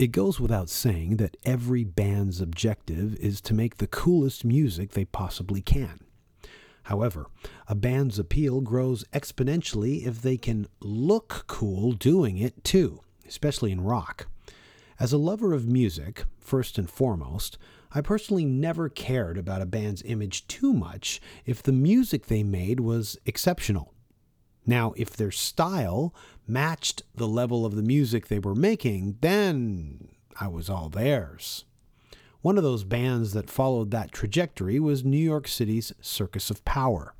It goes without saying that every band's objective is to make the coolest music they possibly can. However, a band's appeal grows exponentially if they can look cool doing it too, especially in rock. As a lover of music, first and foremost, I personally never cared about a band's image too much if the music they made was exceptional. Now, if their style matched the level of the music they were making, then I was all theirs. One of those bands that followed that trajectory was New York City's Circus of Power.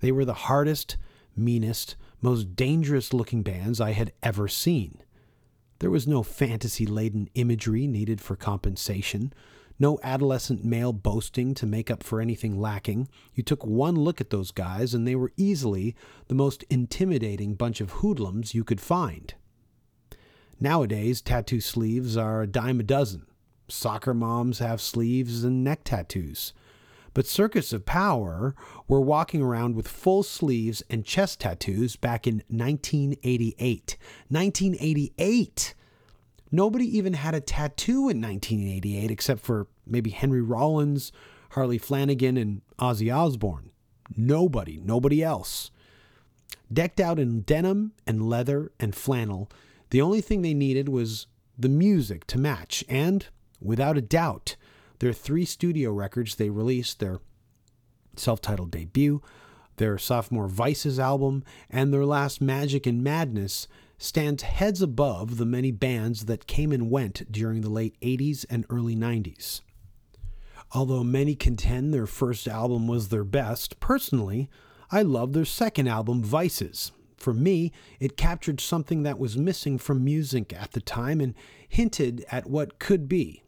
They were the hardest, meanest, most dangerous looking bands I had ever seen. There was no fantasy laden imagery needed for compensation, no adolescent male boasting to make up for anything lacking. You took one look at those guys, and they were easily the most intimidating bunch of hoodlums you could find. Nowadays, tattoo sleeves are a dime a dozen. Soccer moms have sleeves and neck tattoos. But Circus of Power were walking around with full sleeves and chest tattoos back in 1988. 1988! Nobody even had a tattoo in 1988 except for maybe Henry Rollins, Harley Flanagan, and Ozzy Osbourne. Nobody, nobody else. Decked out in denim and leather and flannel, the only thing they needed was the music to match, and, without a doubt, their three studio records they released their self titled debut, their sophomore Vices album, and their last Magic and Madness stands heads above the many bands that came and went during the late 80s and early 90s. Although many contend their first album was their best, personally, I love their second album, Vices. For me, it captured something that was missing from music at the time and hinted at what could be.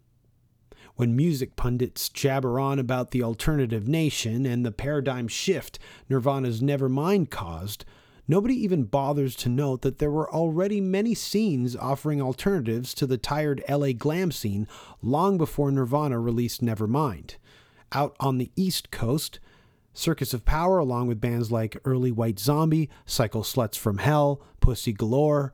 When music pundits jabber on about the alternative nation and the paradigm shift Nirvana's Nevermind caused, Nobody even bothers to note that there were already many scenes offering alternatives to the tired LA glam scene long before Nirvana released Nevermind. Out on the East Coast, Circus of Power, along with bands like Early White Zombie, Cycle Sluts from Hell, Pussy Galore,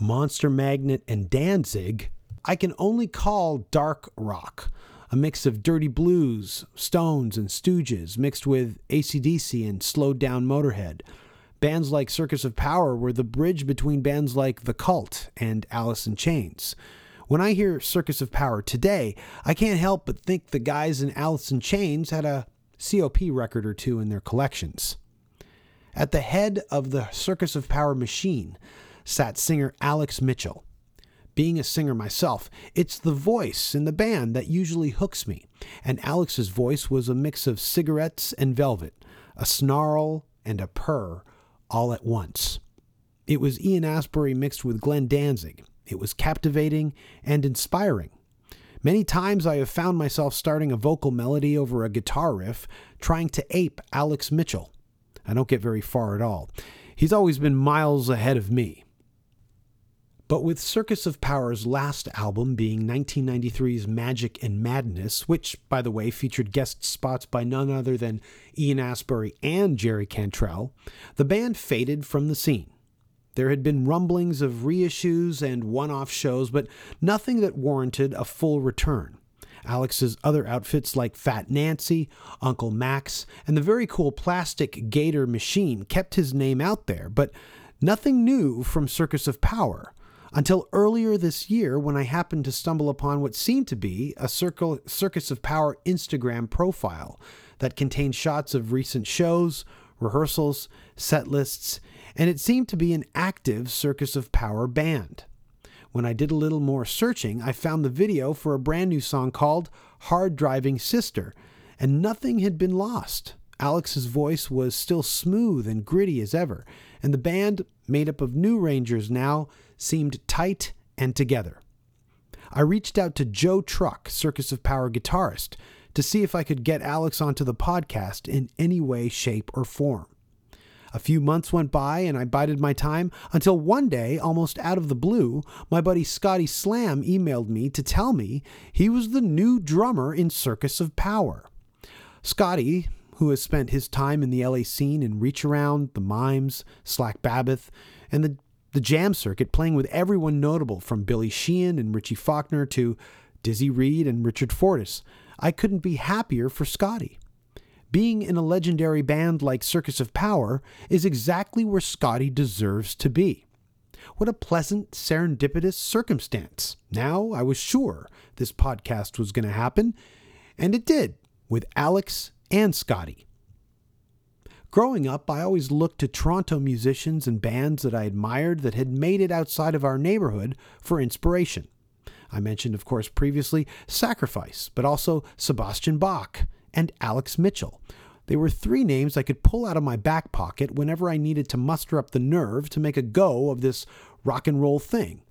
Monster Magnet, and Danzig, I can only call dark rock, a mix of dirty blues, Stones, and Stooges, mixed with ACDC and slowed down Motorhead. Bands like Circus of Power were the bridge between bands like The Cult and Alice in Chains. When I hear Circus of Power today, I can't help but think the guys in Alice in Chains had a COP record or two in their collections. At the head of the Circus of Power machine sat singer Alex Mitchell. Being a singer myself, it's the voice in the band that usually hooks me, and Alex's voice was a mix of cigarettes and velvet, a snarl and a purr all at once. It was Ian Astbury mixed with Glenn Danzig. It was captivating and inspiring. Many times I have found myself starting a vocal melody over a guitar riff, trying to ape Alex Mitchell. I don't get very far at all. He's always been miles ahead of me. But with Circus of Power's last album being 1993's Magic and Madness, which, by the way, featured guest spots by none other than Ian Astbury and Jerry Cantrell, the band faded from the scene. There had been rumblings of reissues and one off shows, but nothing that warranted a full return. Alex's other outfits like Fat Nancy, Uncle Max, and the very cool plastic Gator machine kept his name out there, but nothing new from Circus of Power until earlier this year when I happened to stumble upon what seemed to be a Circle, Circus of Power Instagram profile that contained shots of recent shows, rehearsals, set lists, and it seemed to be an active Circus of Power band. When I did a little more searching, I found the video for a brand new song called Hard Driving Sister, and nothing had been lost. Alex's voice was still smooth and gritty as ever, and the band, made up of new Rangers now, seemed tight and together. I reached out to Joe Truck, Circus of Power guitarist, to see if I could get Alex onto the podcast in any way, shape, or form. A few months went by and I bided my time until one day, almost out of the blue, my buddy Scotty Slam emailed me to tell me he was the new drummer in Circus of Power. Scotty, who has spent his time in the LA scene in Reach Around, The Mimes, Slack Babbitt, and the the jam circuit, playing with everyone notable from Billy Sheehan and Richie Faulkner to Dizzy Reed and Richard Fortus. I couldn't be happier for Scotty. Being in a legendary band like Circus of Power is exactly where Scotty deserves to be. What a pleasant, serendipitous circumstance. Now I was sure this podcast was going to happen, and it did, with Alex and Scotty. Growing up, I always looked to Toronto musicians and bands that I admired that had made it outside of our neighborhood for inspiration. I mentioned, of course, previously Sacrifice, but also Sebastian Bach and Alex Mitchell. They were three names I could pull out of my back pocket whenever I needed to muster up the nerve to make a go of this rock and roll thing.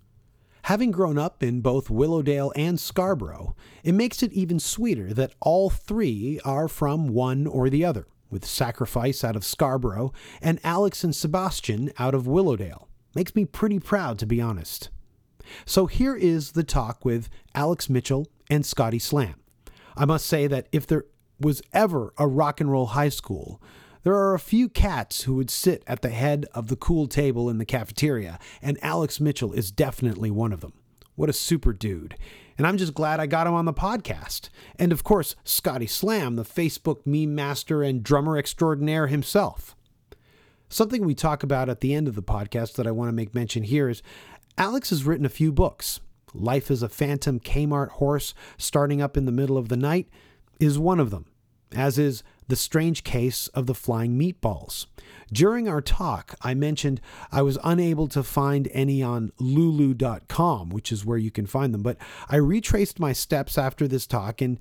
Having grown up in both Willowdale and Scarborough, it makes it even sweeter that all three are from one or the other, with Sacrifice out of Scarborough and Alex and Sebastian out of Willowdale. Makes me pretty proud, to be honest. So here is the talk with Alex Mitchell and Scotty Slam. I must say that if there was ever a rock and roll high school, there are a few cats who would sit at the head of the cool table in the cafeteria, and Alex Mitchell is definitely one of them. What a super dude. And I'm just glad I got him on the podcast. And of course, Scotty Slam, the Facebook meme master and drummer extraordinaire himself. Something we talk about at the end of the podcast that I want to make mention here is Alex has written a few books. Life as a Phantom Kmart Horse Starting Up in the Middle of the Night is one of them, as is The Strange Case of the Flying Meatballs. During our talk, I mentioned I was unable to find any on lulu.com, which is where you can find them, but I retraced my steps after this talk and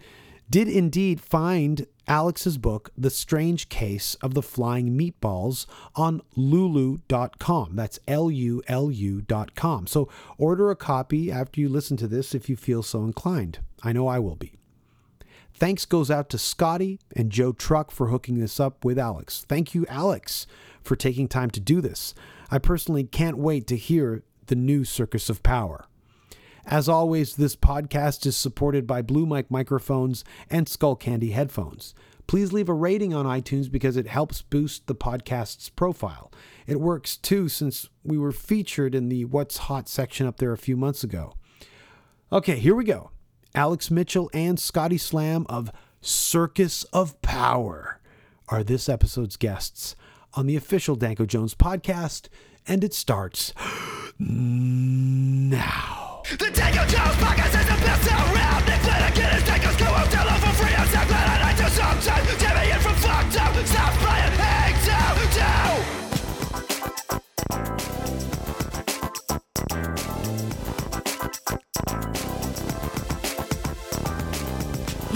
did indeed find Alex's book, The Strange Case of the Flying Meatballs, on lulu.com. That's L U L U.com. So order a copy after you listen to this if you feel so inclined. I know I will be. Thanks goes out to Scotty and Joe Truck for hooking this up with Alex. Thank you, Alex, for taking time to do this. I personally can't wait to hear the new Circus of Power. As always, this podcast is supported by Blue Mic microphones and Skullcandy headphones. Please leave a rating on iTunes because it helps boost the podcast's profile. It works too since we were featured in the What's Hot section up there a few months ago. Okay, here we go. Alex Mitchell and Scotty Slam of Circus of Power are this episode's guests on the official Danko Jones podcast, and it starts now. The Danko Jones podcast is the best around. Nick Flanagan is Danko's co-host. Hello for free. I'm so glad I like to sometimes. Damian from fucked up. Stop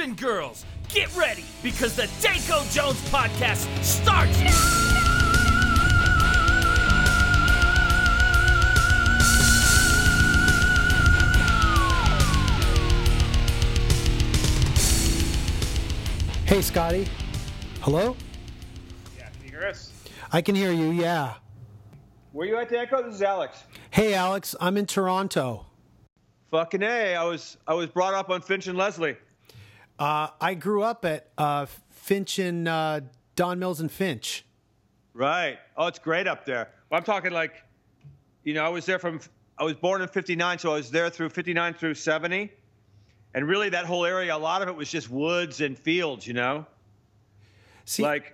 and girls, get ready because the Danko Jones podcast starts now. Hey, Scotty. Hello? Yeah, can you hear us? I can hear you, yeah. Where you at, Danko? This is Alex. Hey, Alex, I'm in Toronto. Fucking A. I was I was brought up on Finch and Leslie. Uh, I grew up at uh, Finch and uh, Don Mills and Finch. Right. Oh, it's great up there. Well, I'm talking like, you know, I was there from I was born in '59, so I was there through '59 through '70, and really that whole area, a lot of it was just woods and fields. You know, See, like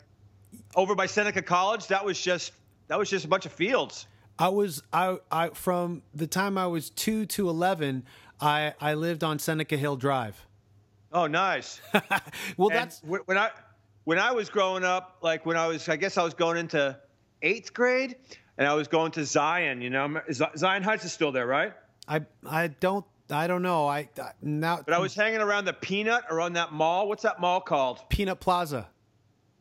over by Seneca College, that was just that was just a bunch of fields. I was I I from the time I was two to eleven, I I lived on Seneca Hill Drive. Oh, nice. Well, And that's when I when I was growing up, like when I was, I guess I was going into eighth grade, and I was going to Zion. You know, Zion Heights is still there, right? I I don't I don't know I I- now. But I was hanging around the Peanut around that mall. What's that mall called? Peanut Plaza,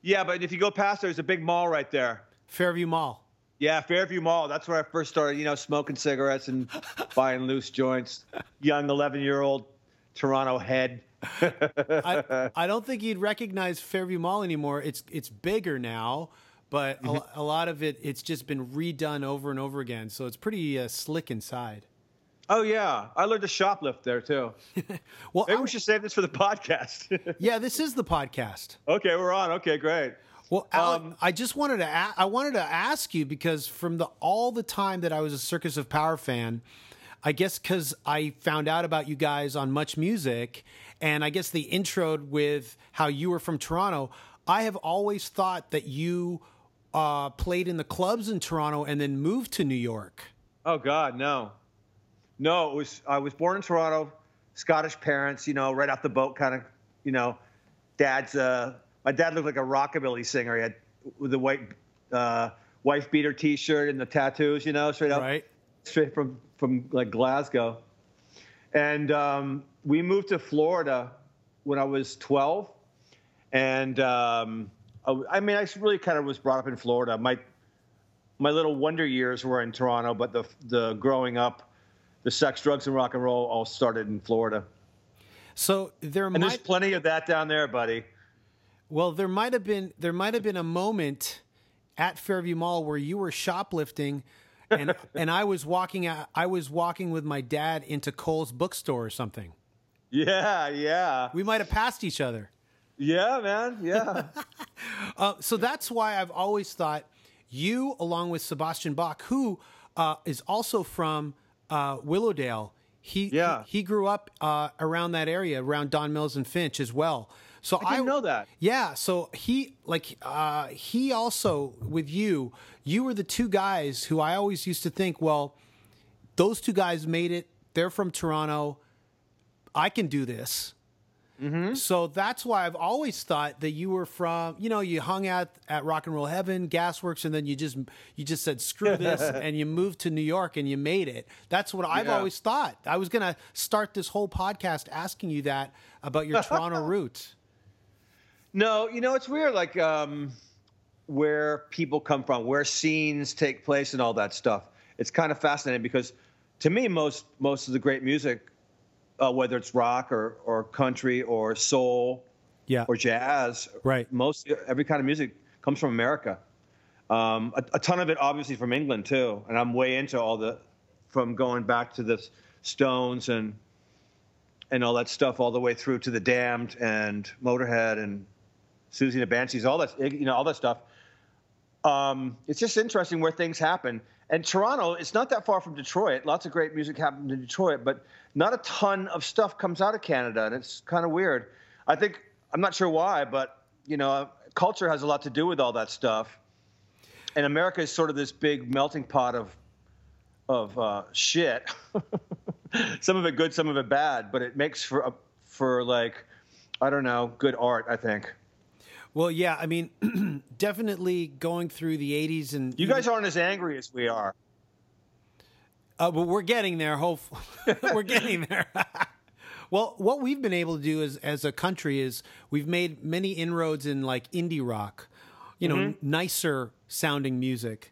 Yeah, but if you go past, there, there's a big mall right there. Fairview Mall. Yeah, Fairview Mall. That's where I first started, you know, smoking cigarettes and buying loose joints. Young 11 year old Toronto head. I, I don't think you'd recognize Fairview Mall anymore. It's it's bigger now, but a, a lot of it it's just been redone over and over again. So it's pretty uh, slick inside. Oh, yeah. I learned to shoplift there, too. Well, Maybe I- we should save this for the podcast. yeah, this is the podcast. okay, we're on. Okay, great. Well, Alec, Um, I just wanted to a- I wanted to ask you because from the all the time that I was a Circus of Power fan, I guess because I found out about you guys on Much Music, and I guess the intro with how you were from Toronto. I have always thought that you uh, played in the clubs in Toronto and then moved to New York. Oh God, no, no. It was I was born in Toronto, Scottish parents. You know, right off the boat, kind of. You know, dad's. Uh, my dad looked like a rockabilly singer. He had with the white uh, wife beater T-shirt and the tattoos. You know, straight up, Right. straight from from like Glasgow. And um, we moved to Florida when I was 12, and um, I, I mean, I really kind of was brought up in Florida. My my little wonder years were in Toronto, but the the growing up, the sex, drugs, and rock and roll all started in Florida. So there And there's plenty of that down there, buddy. well there might have been there might have been a moment at Fairview Mall where you were shoplifting and and I was walking out I was walking with my dad into Cole's bookstore or something. Yeah, yeah, We might have passed each other. yeah, man, yeah. Uh, so that's why I've always thought you, along with Sebastian Bach, who uh, is also from uh, Willowdale, he, Yeah. he he grew up uh, around that area, around Don Mills and Finch as well. So I didn't know that. Yeah, so he like uh, he also with you, you were the two guys who I always used to think, well, those two guys made it. They're from Toronto. I can do this. Mm-hmm. So that's why I've always thought that you were from, you know, you hung out at Rock and Roll Heaven, Gasworks, and then you just you just said screw this, and you moved to New York and you made it. That's what I've Yeah. always thought. I was gonna start this whole podcast asking you that about your Toronto roots. No, you know it's weird, like um, where people come from, where scenes take place, and all that stuff. It's kind of fascinating because, to me, most most of the great music, uh, whether it's rock or or country or soul Yeah, or jazz, Right. Most every kind of music comes from America. Um, a, a ton of it, obviously, from England too. And I'm way into all the, from going back to the Stones and and all that stuff, all the way through to the Damned and Motorhead and Siouxsie and the Banshees, all that, you know, all that stuff. Um, it's just interesting where things happen. And Toronto, it's not that far from Detroit. Lots of great music happens in Detroit, but not a ton of stuff comes out of Canada, and it's kind of weird. I think I'm not sure why, but you know, culture has a lot to do with all that stuff. And America is sort of this big melting pot of of uh, shit. some of it good, some of it bad, but it makes for a, for like I don't know, good art. I think. Well, yeah. I mean, definitely going through the '80s and You guys aren't as angry as we are. Uh, but we're getting there. Hopefully, we're getting there. well, what we've been able to do as as a country is we've made many inroads in like indie rock, you know, Mm-hmm. nicer sounding music.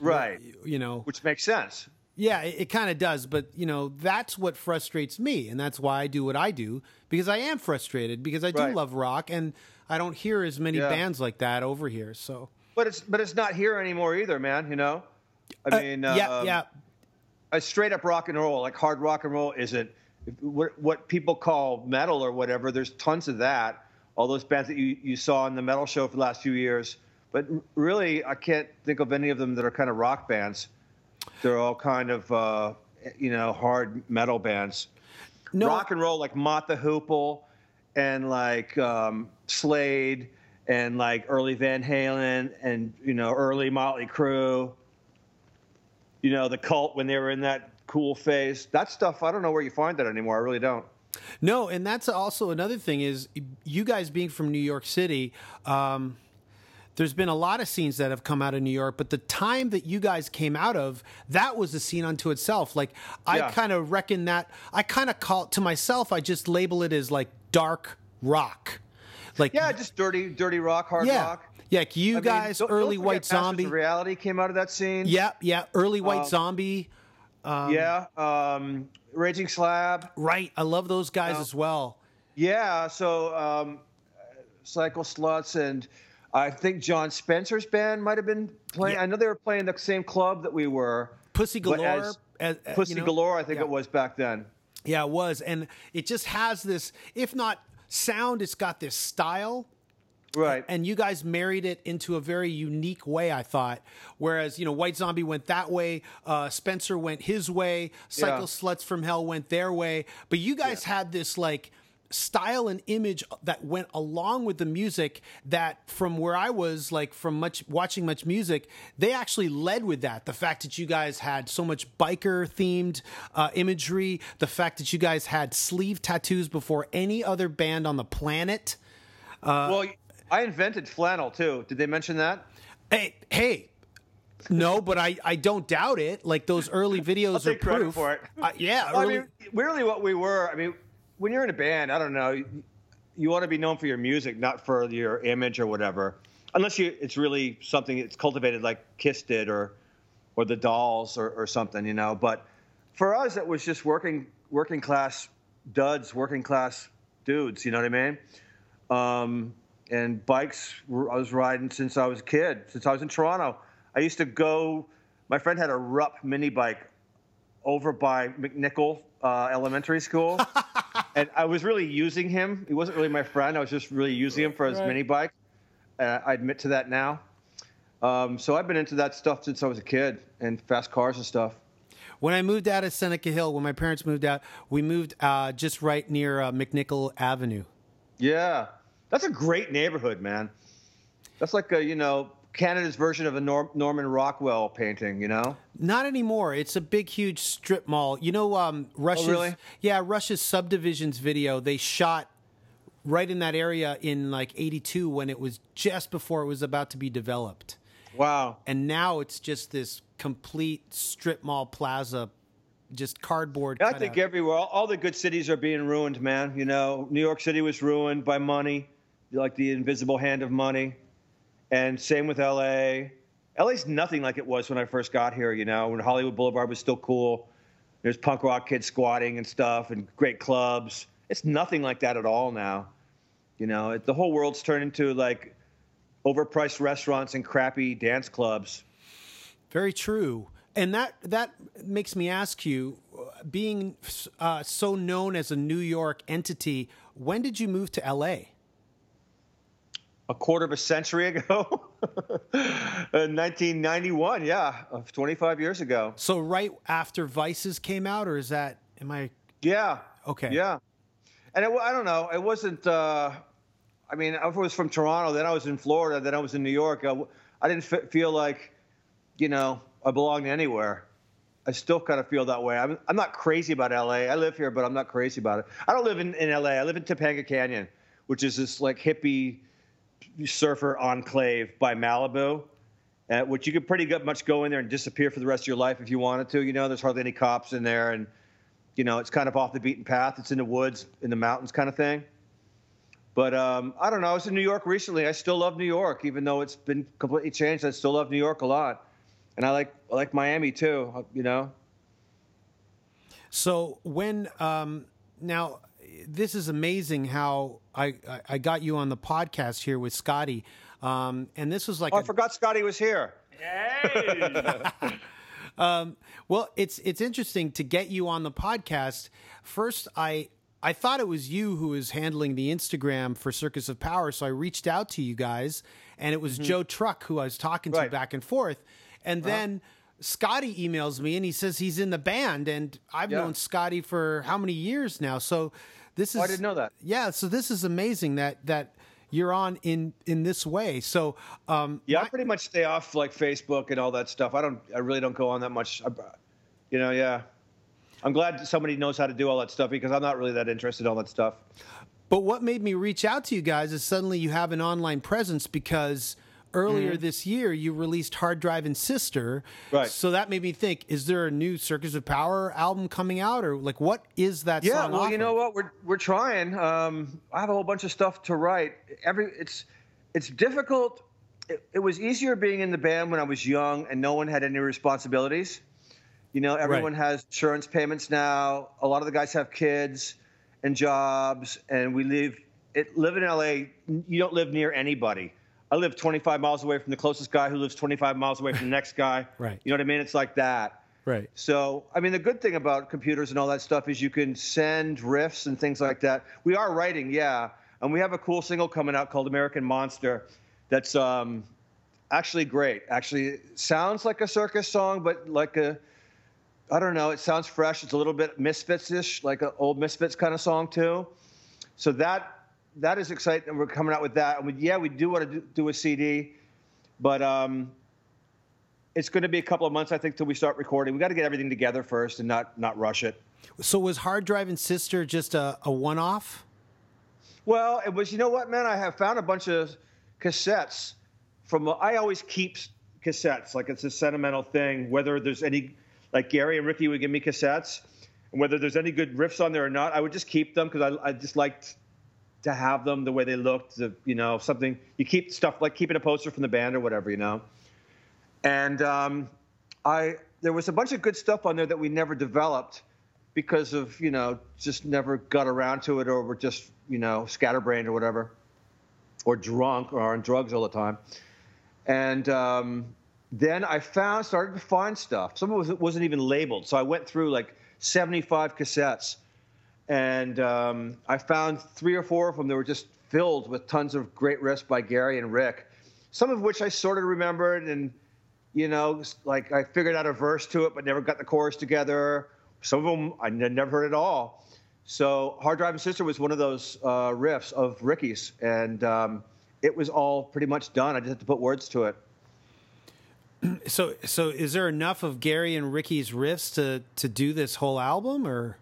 Right. You know, Which makes sense. Yeah, it, it kind of does. But you know, that's what frustrates me, and that's why I do what I do because I am frustrated because I do Right. love rock and I don't hear as many Yeah. bands like that over here. So But it's but it's not here anymore either, man. You know, I mean, Uh, yeah, um, yeah. a straight up rock and roll, like hard rock and roll, isn't what, what people call metal or whatever. There's tons of that. All those bands that you, you saw in the metal show for the last few years. But really, I can't think of any of them that are kind of rock bands. They're all kind of, uh, you know, hard metal bands. No, rock and roll like Mott the Hoople and like um, Slade and like early Van Halen and you know early Motley Crue. You know the Cult when they were in that cool phase. That stuff I don't know where you find that anymore. I really don't. No, and that's also another thing is you guys being from New York City. Um, there's been a lot of scenes that have come out of New York, but the time that you guys came out of, that was a scene unto itself. Like I Yeah. kind of reckon that I kind of call it to myself. I just label it as like dark rock. Like Yeah, just dirty, dirty rock, hard yeah, rock. Yeah, like you I mean, guys, don't- don't early White Masters of Zombie. Reality came out of that scene. Yeah, yeah, early White Um, Zombie. yeah. Um, Raging Slab. Right, I love those guys No. as well. Yeah. So um, Cycle Sluts and I think Jon Spencer's band might have been playing. Yeah. I know they were playing the same club that we were. Pussy Galore. as- as- uh, Pussy you know, Galore, I think yeah. it was back then. Yeah, it was, and it just has this, if not sound, it's got this style. Right. and you guys married it into a very unique way i thought whereas you know white zombie went that way uh, spencer went his way cycle Yeah. sluts from hell went their way but you guys had this like style and image that went along with the music that from where i was like from much watching much music they actually led with that the fact that you guys had so much biker themed uh, imagery the fact that you guys had sleeve tattoos before any other band on the planet well, I invented flannel too. Did they mention that? Hey, hey. No, but I, I don't doubt it. Like those early videos I'll are take credit proof. for it. Uh, yeah, Well, early, I mean, really, what we were. I mean, when you're in a band, I don't know. You, want to be known for your music, not for your image or whatever. Unless you, it's really something it's cultivated like Kiss did or, or the Dolls or, or something, you know. But for us, it was just working working class duds, working class dudes. You know what I mean? Um, and bikes, I was riding since I was a kid, since I was in Toronto. I used to go. My friend had a Rupp mini bike over by McNicoll uh, Elementary School, and I was really using him. He wasn't really my friend. I was just really using him for his Right. mini bike. Uh, I admit to that now. Um, so I've been into that stuff since I was a kid, and fast cars and stuff. when I moved out of Seneca Hill, when my parents moved out, we moved uh, just right near uh, McNicoll Avenue. Yeah, that's a great neighborhood, man. That's like a you know Canada's version of a Nor- Norman Rockwell painting. You know? Not anymore. It's a big, huge strip mall. You know, um, Rush's really? yeah, Rush's subdivisions video. They shot right in that area in like '82 when it was just before it was about to be developed. Wow. and now it's just this complete strip mall plaza, just cardboard. I think out. everywhere, all, all the good cities are being ruined, man. You know, New York City was ruined by money, like the invisible hand of money, and same with L.A. LA's nothing like it was when I first got here. You know, when Hollywood Boulevard was still cool. There's punk rock kids squatting and stuff, and great clubs. It's nothing like that at all now. You know, it, the whole world's turned into like overpriced restaurants and crappy dance clubs. Very true. And that that makes me ask you, being uh, so known as a New York entity, when did you move to L.A.? A quarter of a century ago, in 1991. Yeah, of 25 years ago. So right after Vices came out, or is that? Am I? Yeah. Okay. Yeah, and it, I don't know. It wasn't. Uh, I mean, I was from Toronto. Then I was in Florida. Then I was in New York. I didn't f- feel like, you know, I belonged anywhere. I still kind of feel that way. I'm, I'm not crazy about LA. I live here, but I'm not crazy about it. I don't live in, in LA. I live in Topanga Canyon, which is this like hippie surfer enclave by Malibu, uh, which you could pretty much go in there and disappear for the rest of your life if you wanted to. You know, there's hardly any cops in there, and you know, it's kind of off the beaten path. It's in the woods, in the mountains, kind of thing. But um, I don't know. I was in New York recently. I still love New York, even though it's been completely changed. I still love New York a lot, and I like I like Miami too. You know. So when um, now this is amazing how I, I I got you on the podcast here with Scotty, um, and this was like Oh, a- I forgot Scotty was here. Well, it's it's interesting to get you on the podcast. First, I I thought it was you who was handling the Instagram for Circus of Power, so I reached out to you guys, and it was Joe Truck who I was talking to Mm-hmm. Right. back and forth, and then. Scotty emails me and he says he's in the band, and I've Yeah. known Scotty for how many years now? So this is Oh, I didn't know that. Yeah, so this is amazing that that you're on in in this way. So um, Yeah, I pretty much stay off like Facebook and all that stuff. I don't. I really don't go on that much. I, you know, yeah. I'm glad somebody knows how to do all that stuff because I'm not really that interested in all that stuff. But what made me reach out to you guys is suddenly you have an online presence because earlier this year you released Hard Driving Sister. Right. So that made me think: Is there a new Circus of Power album coming out, or like what is that? Yeah, song well, off you know what? We're we're trying. Um, I have a whole bunch of stuff to write. Every it's it's difficult. it, it was easier being in the band when I was young and no one had any responsibilities. You know, everyone has insurance payments now. A lot of the guys have kids and jobs, and we live it, live in LA. You don't live near anybody. I live 25 miles away from the closest guy who lives 25 miles away from the next guy. Right. You know what I mean? It's like that. Right. So, I mean, the good thing about computers and all that stuff is you can send riffs and things like that. We are writing, yeah, and we have a cool single coming out called American Monster that's um, actually great. Actually, it sounds like a circus song, but like a, I don't know, it sounds fresh. It's a little bit Misfits-ish, like an old Misfits kind of song too. So that that is exciting, we're coming out with that. And we, yeah, we do want to do, do a CD, but um, it's going to be a couple of months, I think, till we start recording. We got to get everything together first and not not rush it. So was Hard Driving Sister just a, a one off? Well, it was. You know what, man? I have found a bunch of cassettes from. I always keep cassettes, like it's a sentimental thing. Whether there's any, like Gary and Ricky would give me cassettes, and whether there's any good riffs on there or not, I would just keep them because I, I just liked to have them the way they looked. The, you know, something you keep stuff like keeping a poster from the band or whatever, you know. And um, I there was a bunch of good stuff on there that we never developed because of you know just never got around to it or were just you know scatterbrained or whatever or drunk or on drugs all the time and um, then i found started to find stuff some of it wasn't even labeled so i went through like 75 cassettes and um, i found three or four of them that were just filled with tons of great riffs by gary and rick some of which i sort of remembered and you know, like I figured out a verse to it, but never got the chorus together. Some of them I never heard at all. So Hard Driving Sister was one of those uh, riffs of Ricky's, and um, it was all pretty much done. I just had to put words to it. So so is there enough of Gary and Ricky's riffs to to do this whole album or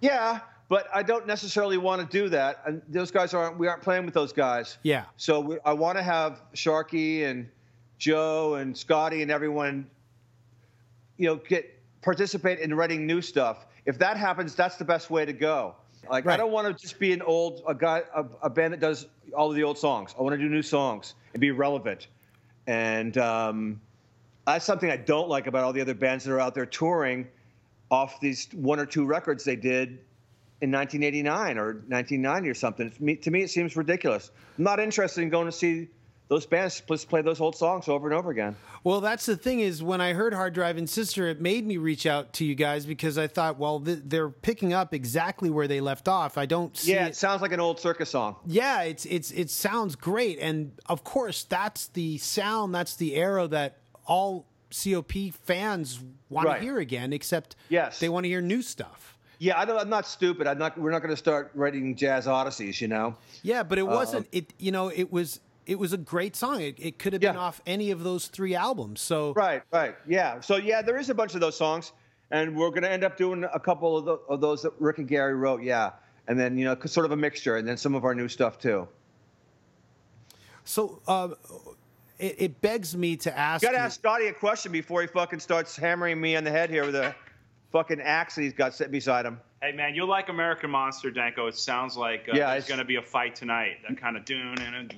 Yeah, but I don't necessarily want to do that. And those guys aren't. We aren't playing with those guys. Yeah. So we, I want to have Sharky and Joe and Scotty and everyone, you know, get participate in writing new stuff. If that happens, that's the best way to go. Like I don't want to just be an old a guy a, a band that does all of the old songs. I want to do new songs and be relevant. And um, that's something I don't like about all the other bands that are out there touring off these one or two records they did in 1989 or 1990 or something. It's me, to me, it seems ridiculous. I'm not interested in going to see those bands just play those old songs over and over again. Well, that's the thing is when I heard Hard Driving Sister, it made me reach out to you guys because I thought, well, th- they're picking up exactly where they left off. I don't see Yeah, it. it sounds like an old circus song. yeah, it's it's it sounds great, and of course, that's the sound, that's the arrow that all COP fans want Right. to hear again. Except, Yes. they want to hear new stuff. Yeah, I don't, I'm not stupid. I'm not. We're not going to start writing jazz odysseys, you know. Yeah, but Uh, it wasn't. It you know, it was it was a great song. It, it could have been Yeah. off any of those three albums. So Right, right. Yeah. So yeah, there is a bunch of those songs, and we're going to end up doing a couple of, the, of those that Rick and Gary wrote. Yeah, and then you know, sort of a mixture, and then some of our new stuff too. so uh, it, it begs me to ask. You Got to you- ask Scotty a question before he fucking starts hammering me on the head here with a fucking axe that he's got sitting beside him. Hey man, you'll like American Monster, Danko. It sounds like uh, Yeah, there's it's- going to be a fight tonight. That kind of doon and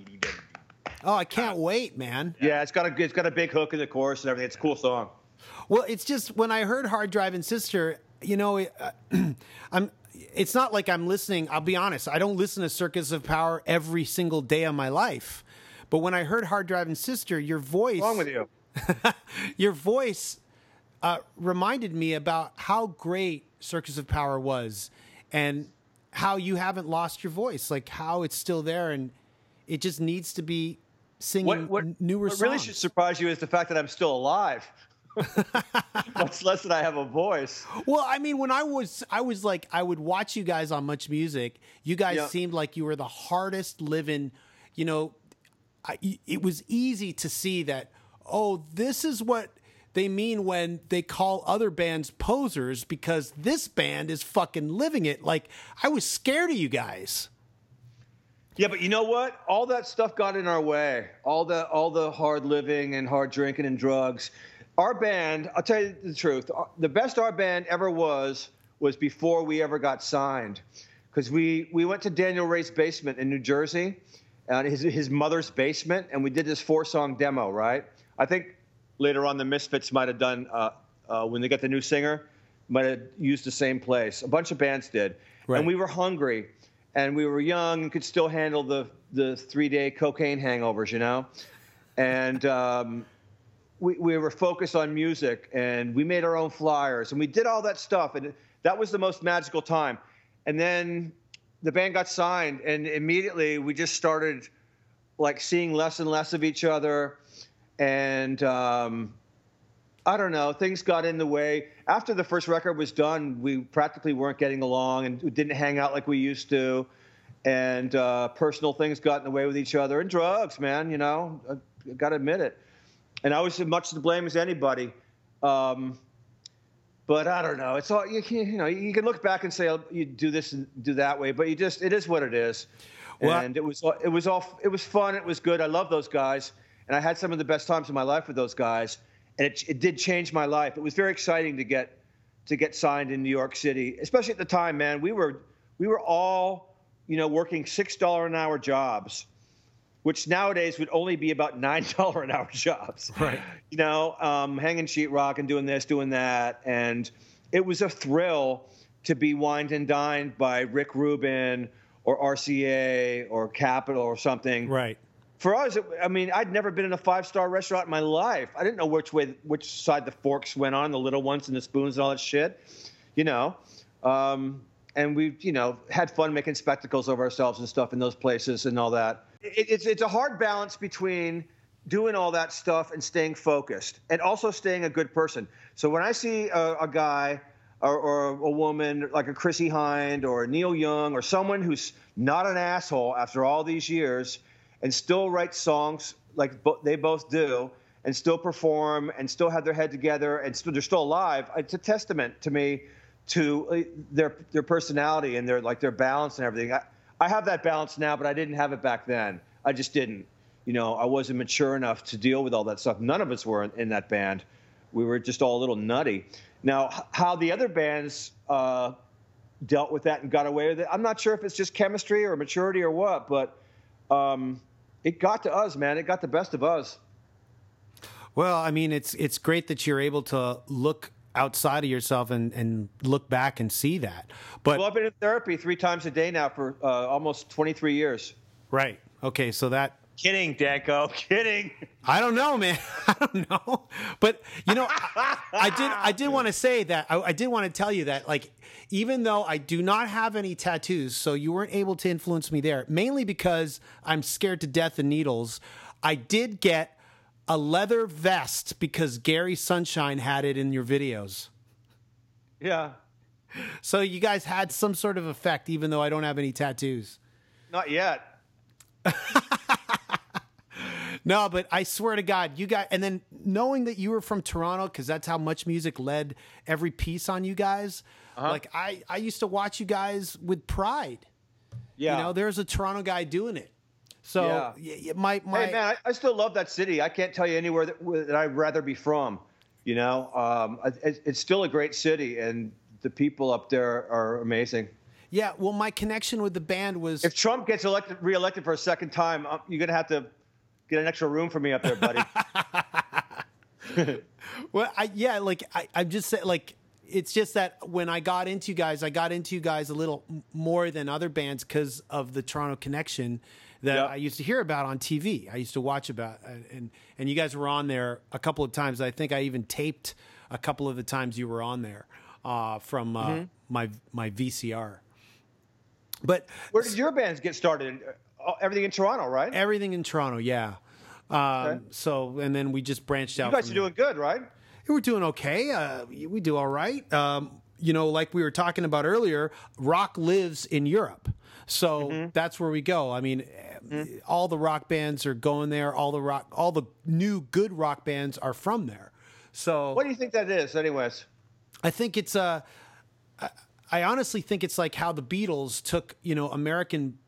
Oh, I can't wait, man. Yeah, it's got a it's got a big hook in the chorus and everything. It's a cool song. Well, it's just when I heard Hard Driving Sister, you know, uh, I'm. It's not like I'm listening. I'll be honest. I don't listen to Circus of Power every single day of my life. But when I heard Hard Driving Sister, your voice, What's wrong with you? your voice uh, reminded me about how great Circus of Power was, and how you haven't lost your voice. Like how it's still there, and it just needs to be singing What, what, newer what really should surprise you is the fact that I'm still alive. Much less that I have a voice. Well, I mean, when I was, I was like, I would watch you guys on Much Music. You guys Yeah. seemed like you were the hardest living. You know, I, it was easy to see that. Oh, this is what they mean when they call other bands posers because this band is fucking living it. Like I was scared of you guys. Yeah, but you know what? All that stuff got in our way. All the all the hard living and hard drinking and drugs. Our band, I'll tell you the truth. uh, The best our band ever was was before we ever got signed, because we we went to Daniel Rey's basement in New Jersey, and his his mother's basement, and we did this four song demo. Right. I think later on the Misfits might have done uh, uh, when they got the new singer, might have used the same place. A bunch of bands did, Right. and we were hungry, and we were young and could still handle the the three day cocaine hangovers, you know, and. Um, we, we were focused on music and we made our own flyers and we did all that stuff and that was the most magical time and then the band got signed and immediately we just started like seeing less and less of each other and um, i don't know things got in the way after the first record was done we practically weren't getting along and didn't hang out like we used to and uh, personal things got in the way with each other and drugs man you know i, I gotta admit it and I was as much to blame as anybody. Um, but I don't know. It's all you, can, you know. You can look back and say oh, you do this and do that way, but you just it is what it is. Well, and it was it was all it was fun. It was good. I love those guys, and I had some of the best times of my life with those guys. And it, it did change my life. It was very exciting to get to get signed in New York City, especially at the time, man. We were we were all you know working six dollar an hour jobs which nowadays would only be about nine dollar an hour jobs. Right. You know, um, hanging sheetrock and doing this, doing that, and it was a thrill to be wined and dined by Rick Rubin or RCA or Capitol or something. Right. For us, I mean, I'd never been in a five star restaurant in my life. I didn't know which way, which side the forks went on, the little ones and the spoons and all that shit. You know. Um, and we, you know, had fun making spectacles of ourselves and stuff in those places and all that. It, it's it's a hard balance between doing all that stuff and staying focused, and also staying a good person. So when I see a, a guy or, or a woman like a Chrissie Hynde or Neil Young or someone who's not an asshole after all these years and still write songs like bo- they both do and still perform and still have their head together and still, they're still alive, it's a testament to me to uh, their their personality and their like their balance and everything. I, I have that balance now, but I didn't have it back then. I just didn't. You know, I wasn't mature enough to deal with all that stuff. None of us were in, in that band. We were just all a little nutty. Now, how the other bands uh, dealt with that and got away with it, I'm not sure if it's just chemistry or maturity or what, but um, it got to us, man. It got the best of us. Well, I mean, it's it's great that you're able to look outside of yourself and, and look back and see that. But Well, I've been in therapy three times a day now for uh, almost 23 years. right, okay, so that Kidding, Danko. Kidding. I don't know, man. I don't know, but you know, I, I did. I did want to say that. I, I did want to tell you that, like, even though I do not have any tattoos, so you weren't able to influence me there. Mainly because I'm scared to death of needles. I did get a leather vest because Gary Sunshine had it in your videos. Yeah. So you guys had some sort of effect, even though I don't have any tattoos. Not yet. No, but I swear to God, you got, and then knowing that you were from Toronto, because that's how much music led every piece on you guys. Uh-huh. Like I, I used to watch you guys with pride. Yeah. You know, there's a Toronto guy doing it. So Yeah. y- y- my my hey, man, I, I still love that city. I can't tell you anywhere that, that I'd rather be from. You know, um, it, it's still a great city, and the people up there are amazing. yeah. Well, my connection with the band was If Trump gets elected, reelected for a second time, uh, you're gonna have to get an extra room for me up there, buddy. Well, I yeah, like I, I'm just saying, like it's just that when I got into you guys, I got into you guys a little more than other bands because of the Toronto connection that Yep. I used to hear about on TV. I used to watch about, and and, and you guys were on there a couple of times. I think I even taped a couple of the times you were on there uh, from uh, Mm-hmm. my my VCR. But Where did your bands get started? Uh, Everything in Toronto, right? everything in Toronto, yeah. Um, Okay. So and then we just branched out. You guys are doing good, right? we're doing okay. Uh, we do all right. Um, you know, like we were talking about earlier, rock lives in Europe. So Mm-hmm. that's where we go. I mean, eh, all the rock bands are going there. All the rock, all the new good rock bands are from there. So What do you think that is, anyways? I think it's uh, I- honestly think it's like how the Beatles took you know American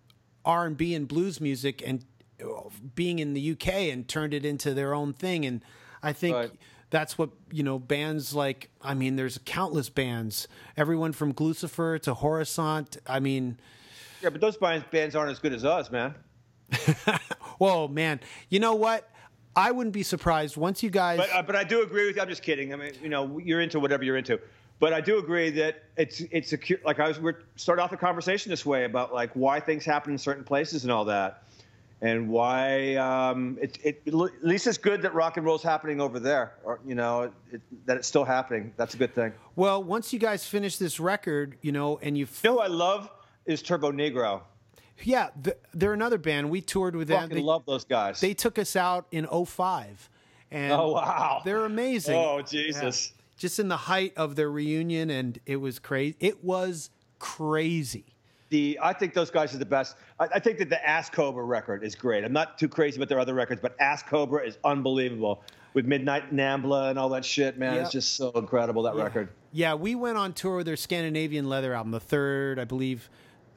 R and B and blues music and uh, being in the UK and turned it into their own thing. And I think Right. that's what you know bands like. I mean, there's countless bands, everyone from Gluecifer to Horisont. I mean, Yeah, but those bands bands aren't as good as us, man. Whoa, man. You know what? I wouldn't be surprised once you guys. But uh, but I do agree with you. I'm just kidding. I mean, you know, you're into whatever you're into. But I do agree that it's it's a like I was we started off the conversation this way about like why things happen in certain places and all that, and why um, it, it at least it's good that rock and roll's happening over there, or you know it, that it's still happening. That's a good thing. well, once you guys finish this record, you know, and you. You know I love is Turbo Negro. Yeah, th- they're another band. We toured with them. Fucking They, love those guys. they took us out in 05. And oh wow, They're amazing. Oh Jesus. Just in the height of their reunion, and it was crazy. It was crazy. the I think those guys are the best. I, I think that the Ass Cobra record is great. I'm not too crazy about their other records, but Ass Cobra is unbelievable with Midnight Nambla and all that shit. Man, Yep. it's just so incredible that record. Yeah, we went on tour with their Scandinavian Leather album, the third, I believe.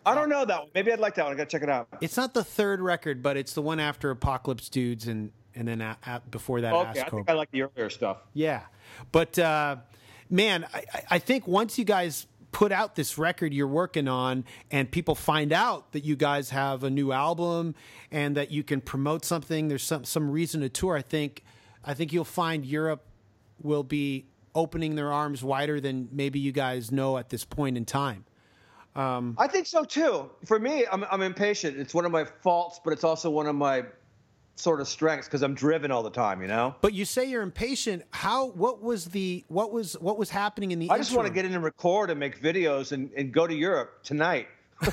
I don't know that one. Maybe I'd like that one. I gotta check it out. It's not the third record, but it's the one after Apocalypse Dudes and and then a, a, before that. Okay, Ass I think I like the earlier stuff. Yeah, but uh, man, I, I- I think once you guys put out this record you're working on, and people find out that you guys have a new album and that you can promote something, there's some some reason to tour. I think I think you'll find Europe will be opening their arms wider than maybe you guys know at this point in time. I think so too. For me, I'm, I'm impatient. It's one of my faults, but it's also one of my sort of strengths because I'm driven all the time. You know. But you say you're impatient. How? What was the? What was? What was happening in the? I just want to get in and record and make videos and, and go to Europe tonight.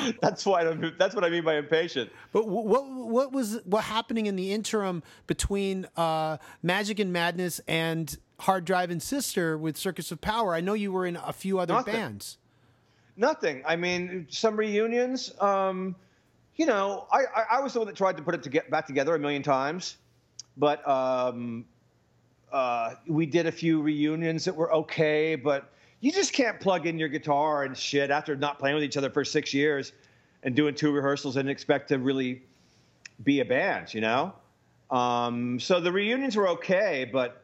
that's why I'm, that's what I mean by impatient. But what what was what happening in the interim between uh, Magic and Madness and Hard Driving Sister with Circus of Power? I know you were in a few other Nothing. bands. Nothing. I mean, some reunions. Um, you know, I, I, I was the one that tried to put it to get back together a million times, but um, uh, we did a few reunions that were okay. But you just can't plug in your guitar and shit after not playing with each other for six years and doing two rehearsals and expect to really be a band. You know. Um, so the reunions were okay, but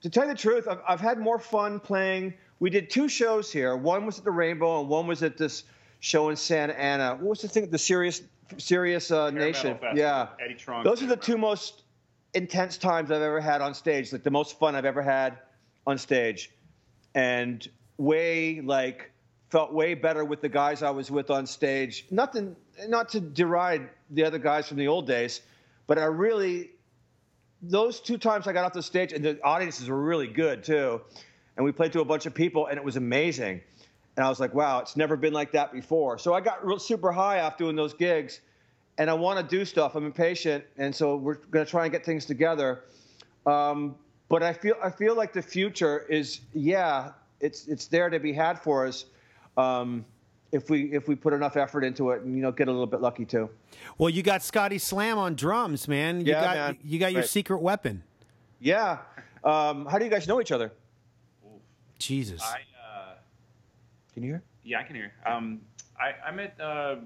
to tell you the truth, I've, I've had more fun playing. We did two shows here. One was at the Rainbow, and one was at this show in Santa Ana. What was the thing? The Sirius, Sirius uh, Nation. Festival, Yeah. Eddie Trunk, Those are the two most intense times I've ever had on stage. Like the most fun I've ever had on stage, and way like felt way better with the guys I was with on stage. Nothing, not to deride the other guys from the old days, but I really those two times I got off the stage, and the audiences were really good too. And we played to a bunch of people, and it was amazing. And I was like, wow, it's never been like that before. So I got real super high off doing those gigs, and I want to do stuff. I'm impatient, and so we're going to try and get things together. Um, but I feel I feel like the future is yeah, it's it's there to be had for us. Um, if we if we put enough effort into it and you know get a little bit lucky too. Well, you got Scotty Slam on drums, man. You Yeah, got man. you got your Right. secret weapon. Yeah. Um, how do you guys know each other? Jesus. I, Can you hear? yeah, I can hear. Um, I, I met, uh,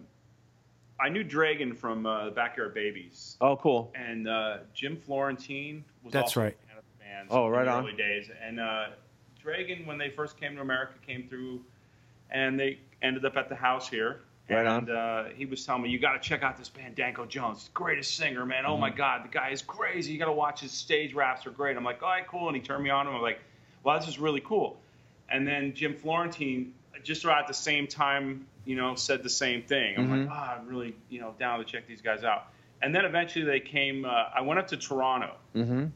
I knew Dregen from uh, the Backyard Babies, Oh, cool. and uh, Jim Florentine was That's also right. a fan of the band. Oh, in right the on. Early days, and uh, Dregen, when they first came to America, came through, and they ended up at the house here. Right on. and uh, he was telling me, you got to check out this band, Danko Jones, greatest singer, man. Oh my Mm-hmm. God, the guy is crazy. You got to watch his stage raps; are great. I'm like, all right, cool. And he turned me on. And I'm like, wow, this is really cool. And then Jim Florentine, just about at the same time, you know, said the same thing. I'm Mm-hmm. like, ah, I'm really, you know, down to check these guys out. And then eventually they came. Uh, I went up to Toronto.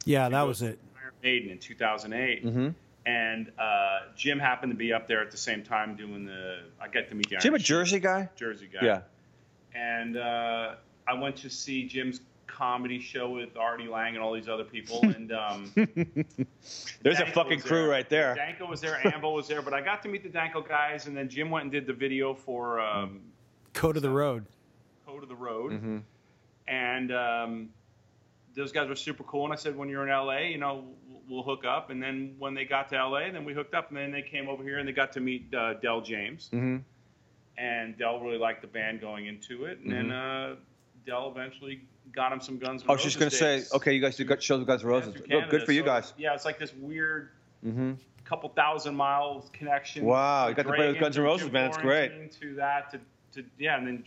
yeah, that was it. Iron Maiden in 2008. Mm-hmm. And uh, Jim happened to be up there at the same time doing the. I got to meet the Iron Jim a Jersey guy? Jersey guy. Yeah. And uh, I went to see Jim's comedy show with Artie Lange and all these other people. And um, There's a fucking was crew right there. Danko was there, Amble was there, but I got to meet the Danko guys, and then Jim went and did the video for um, Code of the Road. Code of the Road, Mm-hmm. and um, those guys were super cool. And I said, when you're in LA, you know, we'll- we'll hook up. And then when they got to LA, then we hooked up, and then they came over here and they got to meet uh, Del James, Mhm. and Del really liked the band going into it, and then uh, Del eventually got him some Guns. N' Mm-hmm. I was just going Roses to say, dates. okay, you guys did shows with Guns N' Roses. through Look, Canada. good for you So, guys. Yeah, it's like this weird hmm couple thousand miles connection. Wow, you got to play with Guns N' Roses, man. It's great. Florentine To that, to, to yeah, and then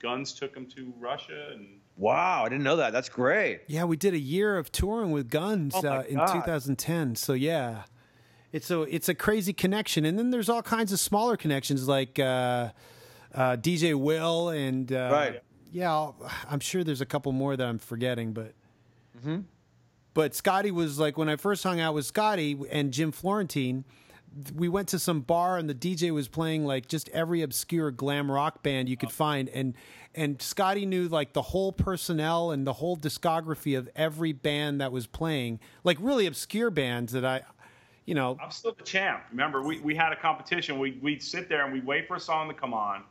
Guns took him to Russia, and Wow, I didn't know that. That's great. Yeah, we did a year of touring with Guns Oh, uh, in 2010. So yeah, it's a it's a crazy connection, and then there's all kinds of smaller connections like uh, uh, DJ Will and uh, Right. Yeah, I'll, I'm sure there's a couple more that I'm forgetting, but. Mm-hmm. But Scotty was like when I first hung out with Scotty and Jim Florentine. We went to some bar and the DJ was playing like just every obscure glam rock band you could find, and and Scotty knew like the whole personnel and the whole discography of every band that was playing, like really obscure bands that I, you know, I'm still the champ. Remember, we, we had a competition. We, we'd sit there and we'd wait for a song to come on,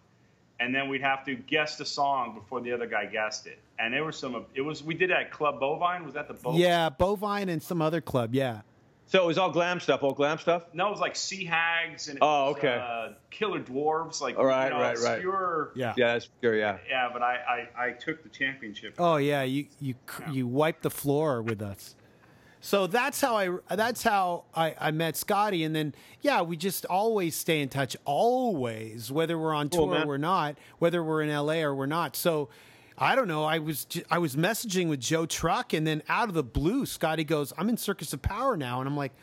and then we'd have to guess the song before the other guy guessed it. And there was some, it was, we did that at Club Bovine. Was that the Bovine? yeah, Bovine and some other club, yeah. So it was all glam stuff, all glam stuff. No, it was like Sea Hags and it Oh, was, okay. uh, Killer Dwarfs. Like, All right, you know, right, right. obscure, Yeah. Yeah, that's sure. Yeah. Yeah, but I, I, I took the championship. Oh yeah, you you you wiped the floor with us. So that's how I that's how I, I met Scotty, and then yeah, we just always stay in touch, always, whether we're on Cool, tour man. or not, whether we're in LA or we're not. So I don't know. I was I was messaging with Joe Truck, and then out of the blue, Scotty goes, "I'm in Circus of Power now," and I'm like,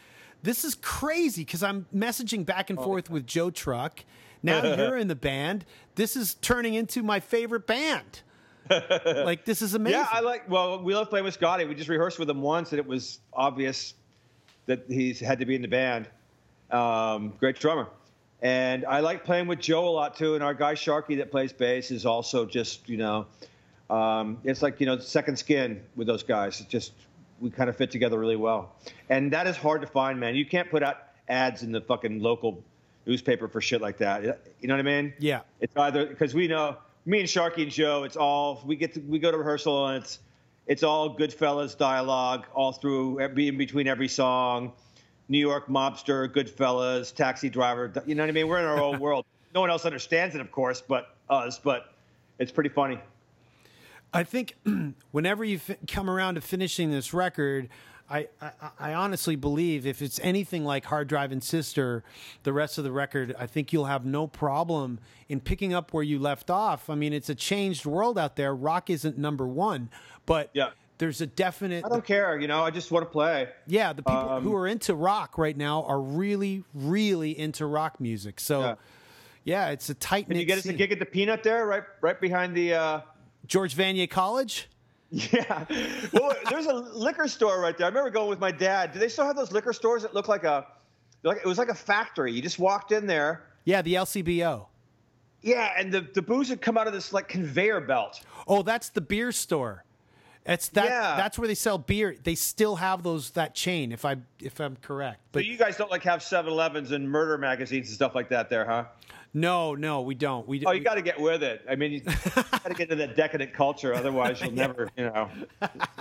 "This is crazy," because I'm messaging back Oh, and forth with Joe Truck. Now you're in the band. This is turning into my favorite band. like this is amazing. Yeah, I like. Well, we love playing with Scotty. We just rehearsed with him once, and it was obvious that he's had to be in the band. Um, great drummer, and I like playing with Joe a lot too. And our guy Sharky that plays bass is also just you know, um, it's like you know second skin with those guys. It's just we kind of fit together really well, and that is hard to find, man. You can't put out ads in the fucking local newspaper for shit like that. You know what I mean? Yeah. It's either because we know me and Sharky and Joe. It's all we get to we go to rehearsal and it's it's all Goodfellas dialogue all through in between every song. New York mobster, Goodfellas, taxi driver. You know what I mean? We're in our own world. No one else understands it, of course, but us. But it's pretty funny. I think whenever you fi- come around to finishing this record, I, I, I honestly believe if it's anything like Hard Driving Sister, the rest of the record, I think you'll have no problem in picking up where you left off. I mean, it's a changed world out there. Rock isn't number one, but Yeah. there's a definite. I don't care. You know, I just want to play. Yeah, the people Um, who are into rock right now are really, really into rock music. So, yeah, Yeah. it's a tight Did you get us a gig at the Peanut there, right, right behind the. Uh, George Vanier College. Yeah. Well, there's a liquor store right there. I remember going with my dad. Do they still have those liquor stores that look like a, like it was like a factory? You just walked in there. Yeah, the LCBO. Yeah, and the, the booze would come out of this like conveyor belt. Oh, that's the beer store. It's that. Yeah. That's where they sell beer. They still have those that chain. If I if I'm correct, But but you guys don't like have 7-Elevens and murder magazines and stuff like that there, huh? no, no, we don't. We Oh, you got to get with it. I mean, you got to get into that decadent culture, otherwise you'll never, you know,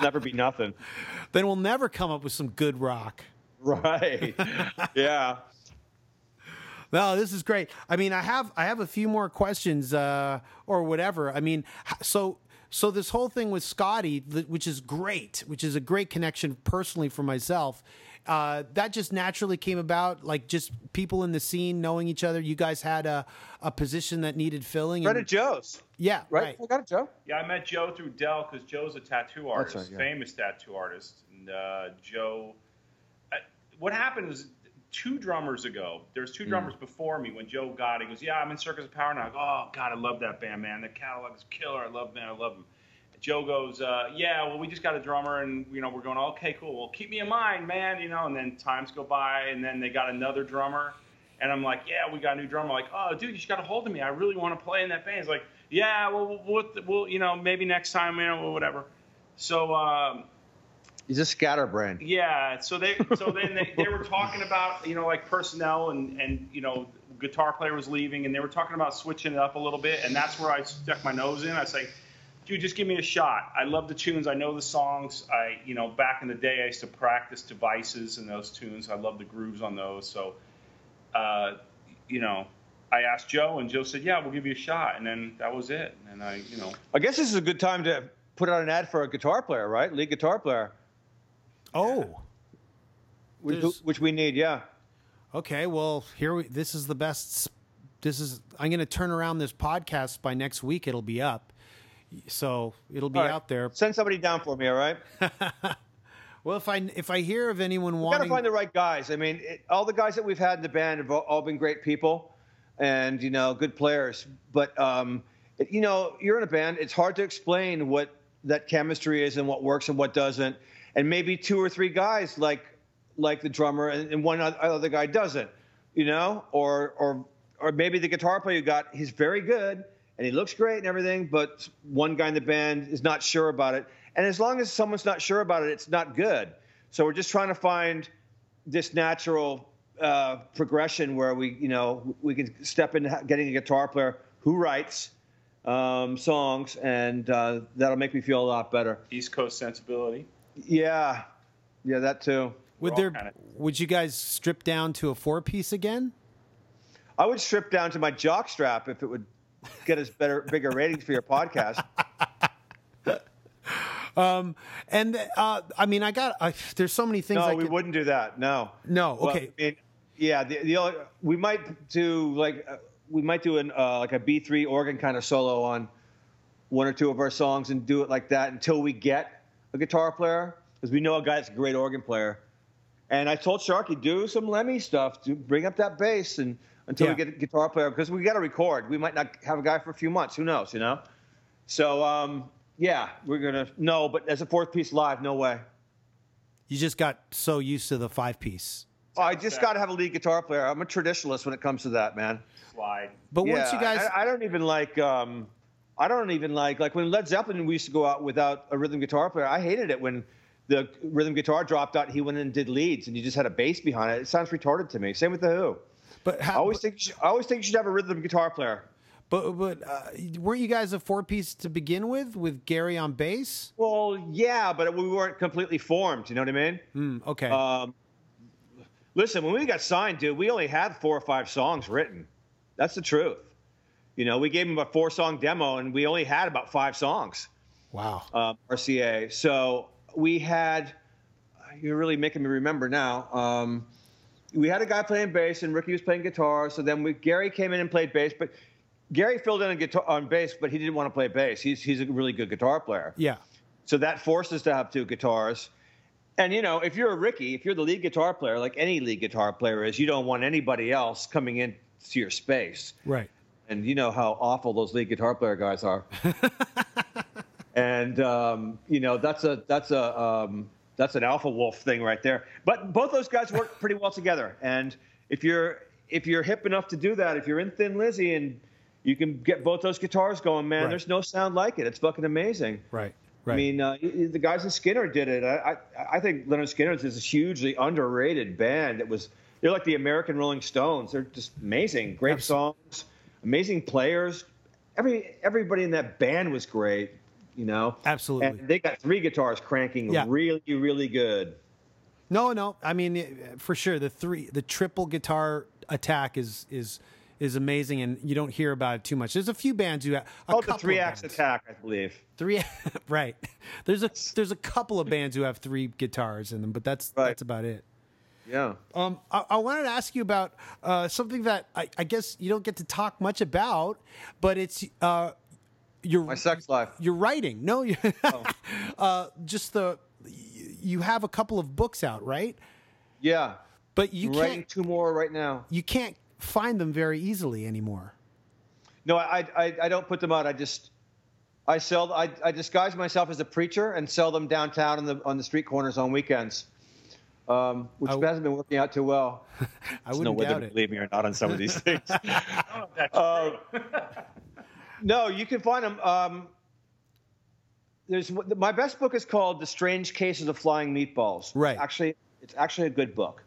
never be nothing. then we'll never come up with some good rock. Right. Yeah. No, this is great. I mean, I have I have a few more questions uh, or whatever. I mean, so so this whole thing with Scotty, which is great, which is a great connection personally for myself. Uh, that just naturally came about, like just people in the scene knowing each other. You guys had a, a position that needed filling. Right and- at Joe's. yeah, Right? right. I got it, Joe. Yeah, I met Joe through Del because Joe's a tattoo artist, right, yeah. famous tattoo artist. And uh, Joe, I, what happened was two drummers ago. There's Hmm. two drummers before me when Joe got it. He goes, "Yeah, I'm in Circus of Power now." I go, "Oh God, I love that band, man. The catalog is killer. I love man, I love them." Joe goes, uh, "Yeah, well, we just got a drummer, and you know, we're going, okay, cool. Well, keep me in mind, man. You know." And then times go by, and then they got another drummer. And I'm like, yeah, we got a new drummer. Like, oh, dude, you just got a hold of me. I really want to play in that band. He's like, yeah, well, we'll, we'll you know, maybe next time, you know, whatever. So, um, He's a scatterbrain. yeah. So they, so then they, they were talking about, you know, like personnel and, and, you know, guitar player was leaving and they were talking about switching it up a little bit. And that's where I stuck my nose in. I say, dude, just give me a shot. I love the tunes. I know the songs. I, you know, back in the day, I used to practice devices and those tunes. I love the grooves on those. So, uh, you know, I asked Joe and Joe said, yeah, we'll give you a shot. And then that was it. And I, you know, I guess this is a good time to put out an ad for a guitar player, right? Lead guitar player, Oh, which, which we need. Yeah. okay. Well, here we. This is the best. This is. I'm going to turn around this podcast by next week. It'll be up. so it'll be All right. out there. Send somebody down for me, all right? Well, if I if I hear of anyone We gotta find the right guys. I mean, it, all the guys that we've had in the band have all, all been great people, and you know, good players. But um, you know, you're in a band. It's hard to explain what that chemistry is and what works and what doesn't. And maybe two or three guys like like the drummer, and, and one other guy doesn't. You know, or or or maybe the guitar player you got, he's very good and he looks great and everything, but one guy in the band is not sure about it. And as long as someone's not sure about it, it's not good. So we're just trying to find this natural uh, progression where we, you know, we can step ha- getting a guitar player who writes um, songs, and uh, that'll make me feel a lot better. East Coast sensibility. Yeah, yeah, that too. would there kinda- would you guys strip down to a four piece again? I would strip down to my jock strap if it would get us better, bigger ratings for your podcast. And uh, I mean, I got I, there's so many things. No, I we could- wouldn't do that. No. No, Well, okay. I mean, yeah, the, the only, we might do like uh, we might do an uh, like a B three organ kind of solo on one or two of our songs and do it like that until we get a guitar player because we know a guy that's a great organ player. And I told Sharky do some Lemmy stuff to bring up that bass and until Yeah. we get a guitar player because we got to record. We might not have a guy for a few months. Who knows? You know. So um, yeah, we're gonna no, but as a fourth piece live, no way. You just got so used to the five piece. Oh, I just got to have a lead guitar player. I'm a traditionalist when it comes to that, man. Slide. But yeah, once you guys, I, I don't even like. Um, I don't even like like when Led Zeppelin we used to go out without a rhythm guitar player. I hated it when the rhythm guitar dropped out. and He went in and did leads, and you just had a bass behind it. It sounds retarded to me. Same with the Who. but I how, always think you should, I always think you should have a rhythm guitar player. but but uh, weren't you guys a four piece to begin with with Gary on bass? Well, yeah, but we weren't completely formed. You know what I mean? Hmm, okay, Um, listen, when we got signed, dude, we only had four or five songs written. That's the truth. You know, we gave them a four song demo, and we only had about five songs. wow. um, RCA. So we had, you're really making me remember now. Um, we had a guy playing bass and Ricky was playing guitar. So then we, Gary came in and played bass, but Gary filled in on, guitar, on bass, but he didn't want to play bass. He's, he's a really good guitar player. yeah, So that forced us to have two guitars. And you know, if you're a Ricky, if you're the lead guitar player, like any lead guitar player is, you don't want anybody else coming into your space right. And you know how awful those lead guitar player guys are. and um, you know that's a that's a um, that's an alpha wolf thing right there. But both those guys work pretty well together. And if you're if you're hip enough to do that, if you're in Thin Lizzy and you can get both those guitars going, man, Right. there's no sound like it. It's fucking amazing. Right. Right. I mean, uh, the guys in Skynyrd did it. I, I, I think Lynyrd Skynyrd is a hugely underrated band. It was they're like the American Rolling Stones. They're just amazing, great songs, amazing players. Every everybody in that band was great. You know, Absolutely. And they got three guitars cranking Yeah. really, really good. No, no. I mean, eh, for sure, the three, the triple guitar attack is is is amazing, and you don't hear about it too much. There's a few bands who have a Called the three axe bands. attack, I believe. Three, right? There's a there's a couple of bands who have three guitars in them, but that's Right. that's about it. Yeah. Um, I, I wanted to ask you about uh, something that I, I guess you don't get to talk much about, but it's uh, your My sex life. your writing. No, you, Oh. uh, just the you have a couple of books out, right? Yeah. But you I'm writing can't two more right now. you can't find them very easily anymore. No, I, I, I don't put them out. I just, I sell. I, I disguise myself as a preacher and sell them downtown on the on the street corners on weekends, um, which I- hasn't been working out too well. I There's wouldn't no whether doubt to it. believe me or not on some of these things. Oh, that's Uh, no, you can find them. Um, there's my best book is called "The Strange Cases of Flying Meatballs." Right. Actually, it's actually a good book,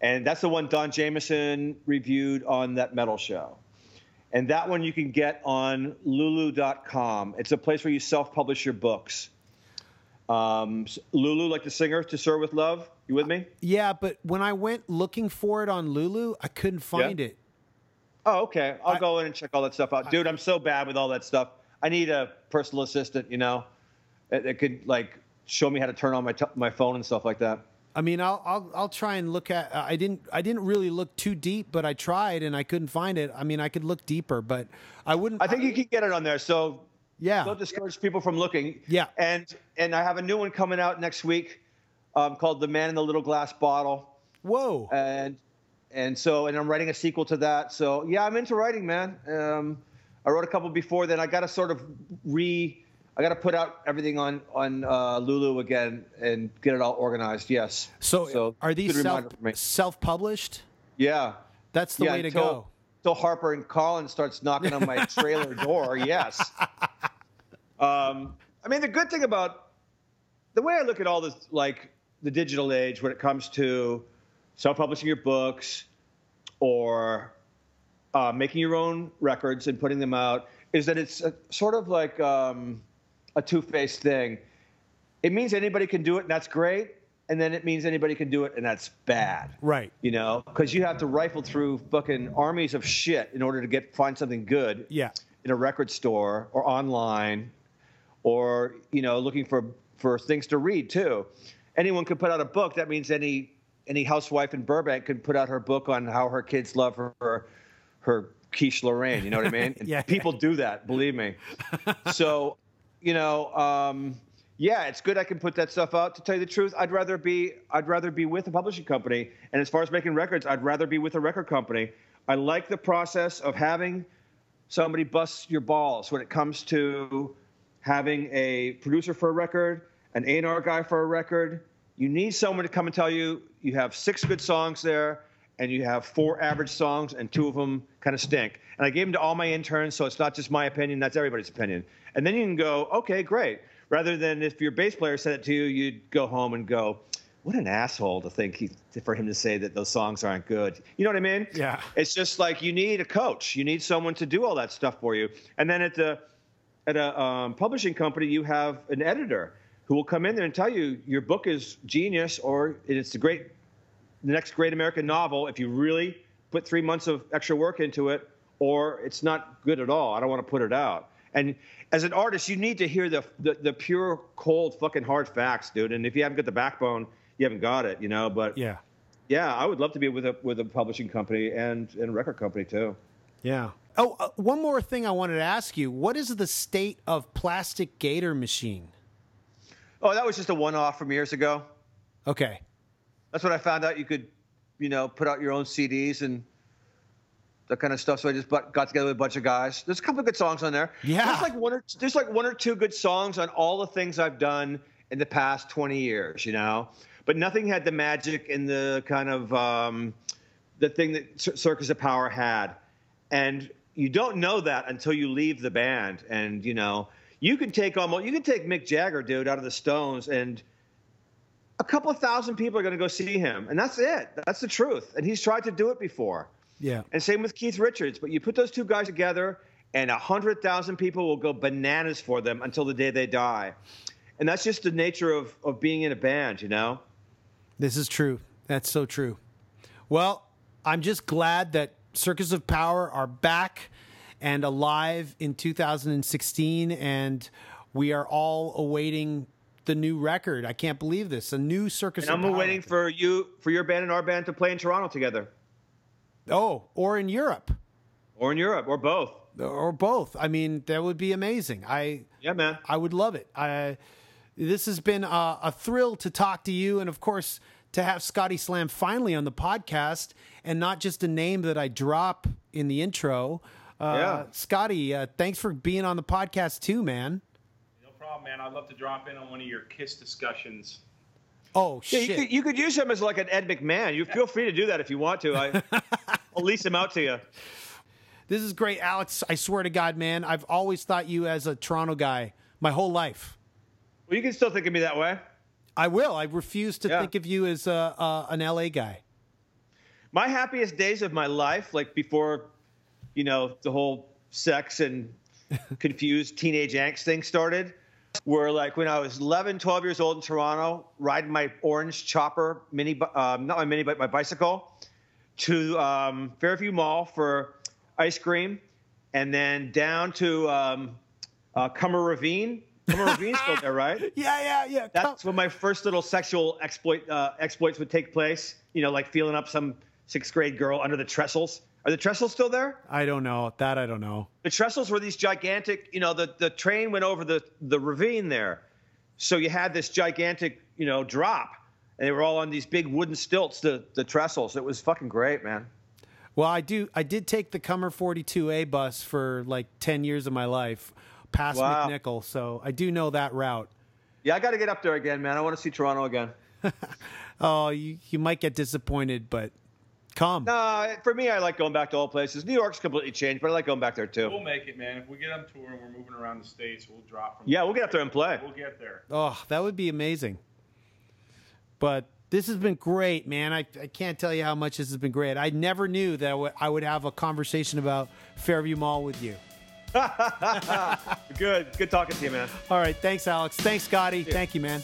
and that's the one Don Jamieson reviewed on that metal show. And that one you can get on Lulu.com. It's a place where you self-publish your books. Um, s- Lulu, like the singer, "To Sir with Love." You with me? Yeah, but when I went looking for it on Lulu, I couldn't find it. Oh, okay. I'll I- go in and check all that stuff out, dude. I'm so bad with all that stuff. I need a personal assistant, you know, that, that could like show me how to turn on my t- my phone and stuff like that. I mean, I'll I'll I'll try and look at. I didn't I didn't really look too deep, but I tried and I couldn't find it. I mean, I could look deeper, but I wouldn't. I think you can get it on there. So Yeah. Don't discourage people from looking. Yeah. And and I have a new one coming out next week, um, called "The Man in the Little Glass Bottle," Whoa. and and so and I'm writing a sequel to that. So yeah, I'm into writing, man. Um, I wrote a couple before then. I got to sort of re. I got to put out everything on on uh, Lulu again and get it all organized. Yes. so, are these self reminder for me. self published? Yeah. That's the yeah, way to until, go. Until Harper and Collins starts knocking on my trailer door, yes. Um, I mean, the good thing about the way I look at all this, like the digital age, when it comes to self-publishing your books or uh, making your own records and putting them out, is that it's a, sort of like um, a two-faced thing. It means anybody can do it, and that's great. And then it means anybody can do it, and that's bad Right. you know, because you have to rifle through fucking armies of shit in order to get find something good Yeah. in a record store or online, or you know, looking for for things to read too. Anyone could put out a book. That means any any housewife in Burbank could put out her book on how her kids love her her, quiche Lorraine. You know what I mean? And Yeah. People do that, believe me. so, you know. Um, yeah, it's good I can put that stuff out. To tell you the truth, I'd rather be I'd rather be with a publishing company. And as far as making records, I'd rather be with a record company. I like the process of having somebody bust your balls when it comes to having a producer for a record, an A&R guy for a record. You need someone to come and tell you you have six good songs there and you have four average songs and two of them kind of stink. And I gave them to all my interns, so it's not just my opinion, that's everybody's opinion. And then you can go, okay, great. Rather than if your bass player said it to you, you'd go home and go, what an asshole to think he, for him to say that those songs aren't good. You know what I mean? Yeah. It's just like you need a coach. You need someone to do all that stuff for you. And then at the at a um, publishing company, you have an editor who will come in there and tell you your book is genius or it's the great, the next great American novel if you really put three months of extra work into it, or it's not good at all. I don't want to put it out. And as an artist, you need to hear the, the the pure, cold, fucking hard facts, dude. And if you haven't got the backbone, you haven't got it, you know. But Yeah. yeah, I would love to be with a with a publishing company and and a record company too. Yeah. Oh, uh, one more thing I wanted to ask you. What is the state of Plastic Gator Machine? Oh, that was just a one-off from years ago. Okay. That's what I found out you could, you know, put out your own CDs and that kind of stuff. So I just got together with a bunch of guys. There's a couple of good songs on there. Yeah. There's like one or there's like one or two good songs on all the things I've done in the past 20 years. You know, but nothing had the magic and the kind of um, the thing that Circus of Power had, and you don't know that until you leave the band. And you know, you can take almost you can take Mick Jagger, dude, out of the Stones, and a couple of thousand people are going to go see him, and that's it. That's the truth. And he's tried to do it before. Yeah. And same with Keith Richards. But you put those two guys together, and a hundred thousand people will go bananas for them until the day they die. And that's just the nature of of being in a band, you know. This is true. That's so true. Well, I'm just glad that Circus of Power are back and alive in 2016, and we are all awaiting the new record. I can't believe this. A new Circus And I'm waiting for you, for your band and our band to play in Toronto together, Oh, or in Europe, or in Europe, or both. or both. I mean, that would be amazing. I Yeah, man. I would love it. I, this has been a, a thrill to talk to you, and of course, to have Scotty Slam finally on the podcast, and not just a name that I drop in the intro. Uh, Yeah. Scotty, uh, thanks for being on the podcast too, man. No problem, man. I'd love to drop in on one of your Kiss discussions. Oh Yeah, shit! you could, you could use him as like an Ed McMahon. You feel free to do that if you want to. I, I'll lease him out to you. this is great, Alex. I swear to God, man, I've always thought you as a Toronto guy my whole life. Well, you can still think of me that way. I will. I refuse to Yeah. think of you as uh, uh, an LA guy. my happiest days of my life, like before, you know, the whole sex and confused teenage angst thing started, were like when I was 11, 12 years old in Toronto, riding my orange chopper mini, um, not my mini, but my bicycle to um, Fairview Mall for ice cream, and then down to um, uh, Cummer Ravine. Cummer Ravine's still there, right? Yeah, yeah, yeah. That's when my first little sexual exploit uh, exploits would take place. You know, like feeling up some sixth grade girl under the trestles Are the trestles still there? I don't know. That I don't know. The trestles were these gigantic. You know, the the train went over the the ravine there, so you had this gigantic, you know, drop, and they were all on these big wooden stilts. The the trestles. It was fucking great, man. Well, I do. I did take the Cummer 42A bus for like 10 years of my life, past Wow. McNicoll. So I do know that route. Yeah, I got to get up there again, man. I want to see Toronto again. Oh, you, you might get disappointed, but come. No, for me, I like going back to all places. New York's completely changed, but I like going back there too. We'll make it, man. If we get on tour and we're moving around the states, we'll drop from. Yeah, we'll get up there and play. We'll get there. Oh, that would be amazing. But this has been great, man. I, I can't tell you how much this has been great. I never knew that I would- I would have a conversation about Fairview Mall with you. Good, good talking to you, man. All right. Thanks, Alex. Thanks, Scotty. Thank you, man.